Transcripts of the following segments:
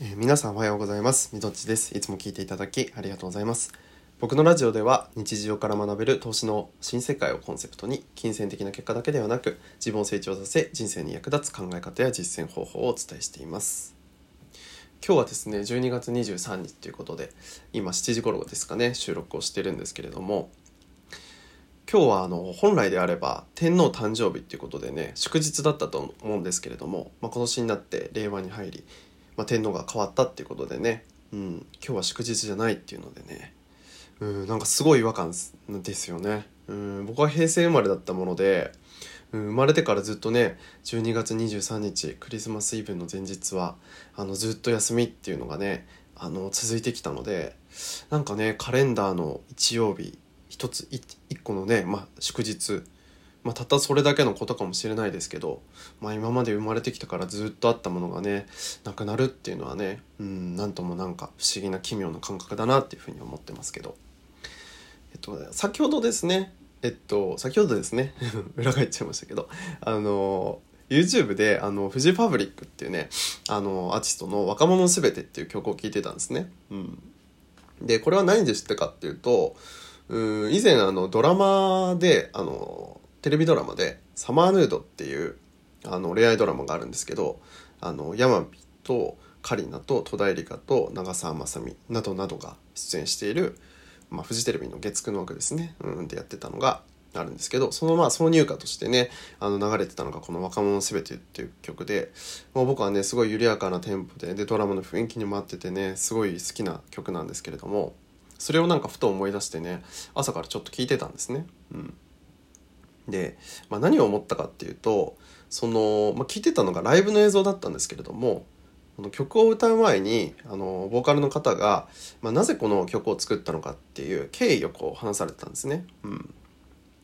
えー皆さんおはようございます。みどっちです。いつも聞いていただきありがとうございます。僕のラジオでは日常から学べる投資の新世界をコンセプトに金銭的な結果だけではなく自分を成長させ人生に役立つ考え方や実践方法をお伝えしています。今日はですね12月23日ということで今7時頃ですかね収録をしてるんですけれども今日はあの本来であれば天皇誕生日っていうことでね祝日だったと思うんですけれども、まあ、今年になって令和に入り、まあ、天皇が変わったっていうことでね、うん、今日は祝日じゃないっていうのでね。うん。なんかすごい違和感ですよね。うん。僕は平成生まれだったもので、うん、生まれてからずっとね12月23日クリスマスイブの前日はあのずっと休みっていうのがねあの続いてきたのでなんかねカレンダーの日曜日一つ一個のね、まあ、祝日、まあ、たったそれだけのことかもしれないですけど、まあ、今まで生まれてきたからずっとあったものがねなくなるっていうのはねうんなんともなんか不思議な奇妙な感覚だなっていうふうに思ってますけど。えっと、先ほどですねえっと先ほどですね 裏返っちゃいましたけどあの YouTube であのフジファブリックっていうねあのアーティストの「若者すべて」っていう曲を聴いてたんですね。うん、でこれは何で知ったかっていうとうん以前あのドラマであのテレビドラマで「サマーヌード」っていうあの恋愛ドラマがあるんですけどあの山火とカリナと戸田恵梨香と長澤まさみなどなどが出演しているまあ、フジテレビの月9の枠ですね、うん、でやってたのがあるんですけどそのまあ挿入歌としてねあの流れてたのがこの「若者すべて」っていう曲でもう僕はねすごい緩やかなテンポででドラマの雰囲気にも合っててねすごい好きな曲なんですけれどもそれをなんかふと思い出してね朝からちょっと聴いてたんですね。うん、で、まあ、何を思ったかっていうとその、まあ、聞いてたのがライブの映像だったんですけれどもこの曲を歌う前にあのボーカルの方が、まあ、なぜこの曲を作ったのかっていう経緯をこう話されてたんですね。うん、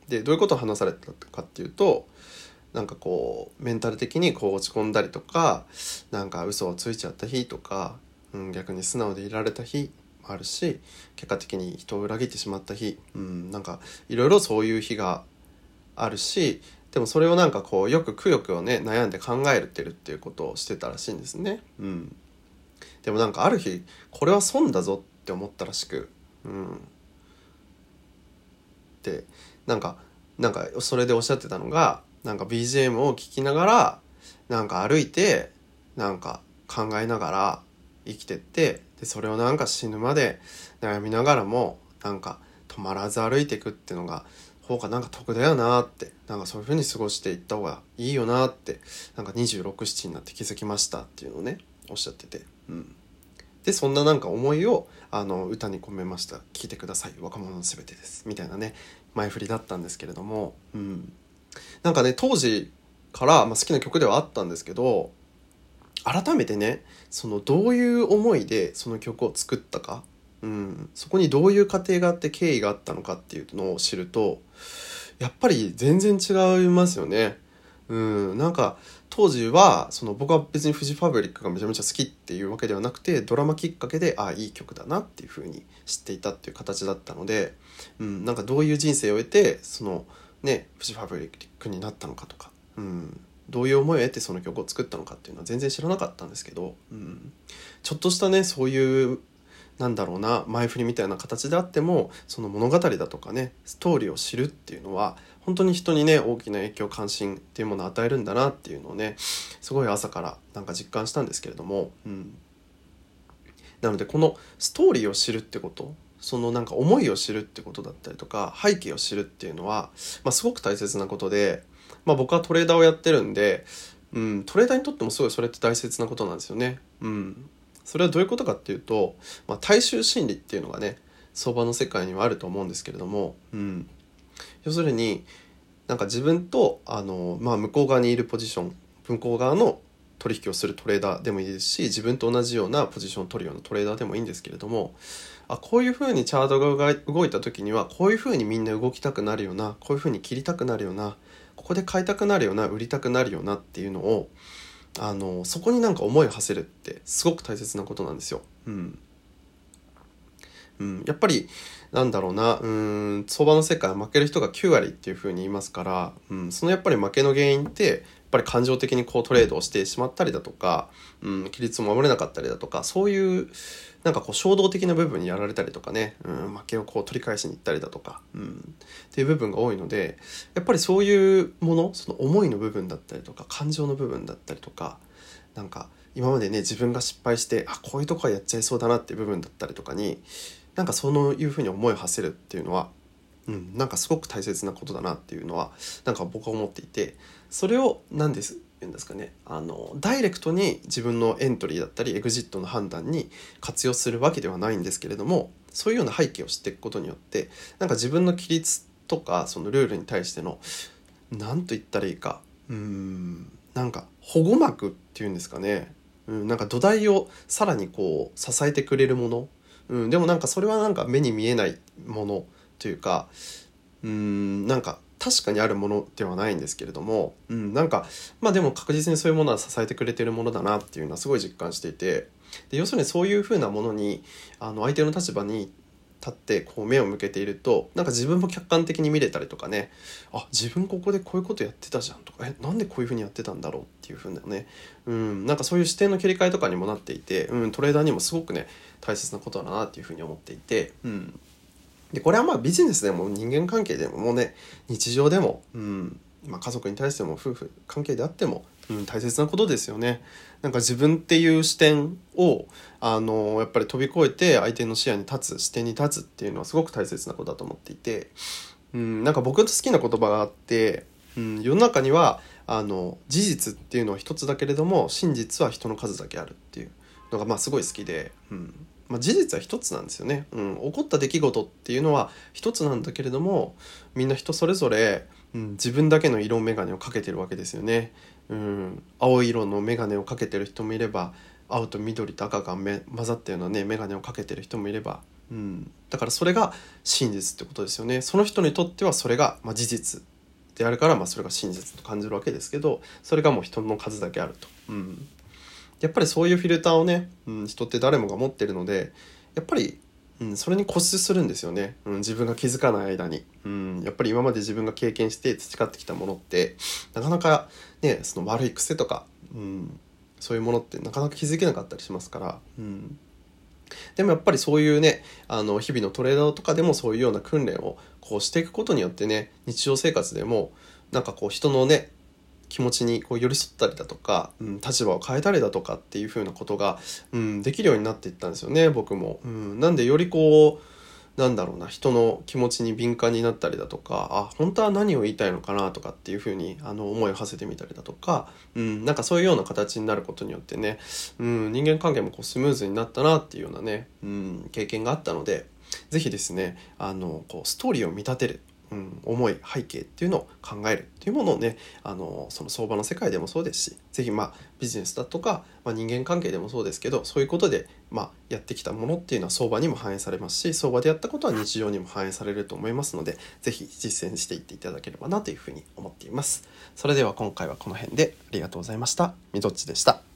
でどういうことを話されたかっていうとなんかこうメンタル的にこう落ち込んだりとかなんか嘘をついちゃった日とか、うん、逆に素直でいられた日もあるし結果的に人を裏切ってしまった日、うん、なんかいろいろそういう日があるしでもそれをなんかこうよくくよくよね悩んで考えてるっていうことをしてたらしいんですね。うん、でもなんかある日これは損だぞって思ったらしく、うん、でなんかなんかそれでおっしゃってたのがなんか BGM を聴きながらなんか歩いてなんか考えながら生きてってでそれをなんか死ぬまで悩みながらもなんか止まらず歩いていくっていうのが方がなんか得だよなってなんかそういう風に過ごしていった方がいいよなってなんか267になって気づきましたっていうのをねおっしゃってて、うん、でそんななんか思いをあの歌に込めました「聴いてください。若者のすべてです」みたいなね前振りだったんですけれども、うん、なんかね当時から、まあ、好きな曲ではあったんですけど改めてねそのどういう思いでその曲を作ったかうん、そこにどういう過程があって経緯があったのかっていうのを知るとやっぱり全然違いますよね。うん、なんか当時はその僕は別にフジファブリックがめちゃめちゃ好きっていうわけではなくてドラマきっかけでああいい曲だなっていう風に知っていたっていう形だったので、うん、なんかどういう人生を得てそのねフジファブリックになったのかとか、うん、どういう思いを得てその曲を作ったのかっていうのは全然知らなかったんですけど、うん、ちょっとしたねそういうなんだろうな前振りみたいな形であってもその物語だとかねストーリーを知るっていうのは本当に人にね大きな影響関心っていうものを与えるんだなっていうのをねすごい朝からなんか実感したんですけれども、うん、なのでこのストーリーを知るってことそのなんか思いを知るってことだったりとか背景を知るっていうのは、まあ、すごく大切なことで、まあ、僕はトレーダーをやってるんで、うん、トレーダーにとってもすごいそれって大切なことなんですよね。うんそれはどういうことかっていうと、まあ、大衆心理っていうのがね相場の世界にはあると思うんですけれども、うん、要するになんか自分とあの、まあ、向こう側にいるポジション向こう側の取引をするトレーダーでもいいですし自分と同じようなポジションを取るようなトレーダーでもいいんですけれどもあこういうふうにチャートが動いた時にはこういうふうにみんな動きたくなるようなこういうふうに切りたくなるようなここで買いたくなるような売りたくなるようなっていうのをあのそこになんか思いを馳せるってすごく大切なことなんですよ。うんうん、やっぱりなんだろうなうん相場の世界は負ける人が9割っていうふうに言いますから、うん、そのやっぱり負けの原因ってぱり感情的にこうトレードをしてしまったりだとか、うん、規律を守れなかったりだとかそういうなんかこう衝動的な部分にやられたりとかね、うん、負けをこう取り返しに行ったりだとか、うん、っていう部分が多いのでやっぱりそういうものその思いの部分だったりとか感情の部分だったりとかなんか今までね自分が失敗してあこういうとこはやっちゃいそうだなっていう部分だったりとかになんかそういうふうに思いを馳せるっていうのは、うん、なんかすごく大切なことだなっていうのはなんか僕は思っていてそれを何です言うんですかねあのダイレクトに自分のエントリーだったりエグジットの判断に活用するわけではないんですけれどもそういうような背景を知っていくことによってなんか自分の規律とかそのルールに対しての何と言ったらいいかうんなんか保護膜っていうんですかね、うん、なんか土台をさらにこう支えてくれるもの、うん、でもなんかそれはなんか目に見えないものというかうんなんか確かにあるものではないんですけれども、うん、なんかまあでも確実にそういうものは支えてくれてるものだなっていうのはすごい実感していてで要するにそういうふうなものにあの相手の立場に立ってこう目を向けているとなんか自分も客観的に見れたりとかねあ自分ここでこういうことやってたじゃんとかえなんでこういうふうにやってたんだろうっていうふうなね、うん、なんかそういう視点の切り替えとかにもなっていて、うん、トレーダーにもすごくね大切なことだなっていうふうに思っていて、うん、でこれはまあビジネスでも人間関係でももうね日常でも、うんまあ、家族に対しても夫婦関係であっても、うん、大切なことですよね。なんか自分っていう視点をあのやっぱり飛び越えて相手の視野に立つ視点に立つっていうのはすごく大切なことだと思っていて、うん、なんか僕の好きな言葉があって、うん、世の中にはあの事実っていうのは一つだけれども真実は人の数だけあるっていうのがまあすごい好きで、うんまあ、事実は一つなんですよね、うん、起こった出来事っていうのは一つなんだけれどもみんな人それぞれ、うん、自分だけの色眼鏡をかけてるわけですよね、うん、青色の眼鏡をかけてる人もいれば青と緑と赤が混ざったようなね眼鏡をかけてる人もいれば、うん、だからそれが真実ってことですよね。その人にとってはそれが、まあ、事実であるから、まあ、それが真実と感じるわけですけどそれがもう人の数だけあると、うん、やっぱりそういうフィルターをね、うん、人って誰もが持ってるのでやっぱり、うん、それに固執するんですよね、うん、自分が気づかない間に、うん、やっぱり今まで自分が経験して培ってきたものってなかなかねその悪い癖とか、うん、そういうものってなかなか気づけなかったりしますから、うん、でもやっぱりそういうねあの日々のトレーダーとかでもそういうような訓練をこうしていくことによってね日常生活でもなんかこう人のね気持ちにこう寄り添ったりだとか、うん、立場を変えたりだとかっていう風なことが、うん、できるようになっていったんですよね僕も。うん、なんでよりこうなんだろうな人の気持ちに敏感になったりだとかあ本当は何を言いたいのかなとかっていうふうにあの思いを馳せてみたりだとか、うん、なんかそういうような形になることによってね、うん、人間関係もこうスムーズになったなっていうようなね、うん、経験があったので是非ですねあのこうストーリーを見立てるうん、思い背景っていうのを考えるっていうものをねあのその相場の世界でもそうですし是非まあビジネスだとか、まあ、人間関係でもそうですけどそういうことで、まあ、やってきたものっていうのは相場にも反映されますし相場でやったことは日常にも反映されると思いますので是非実践していっていただければなというふうに思っています。それでは今回はこの辺でありがとうございました。みどっちでした。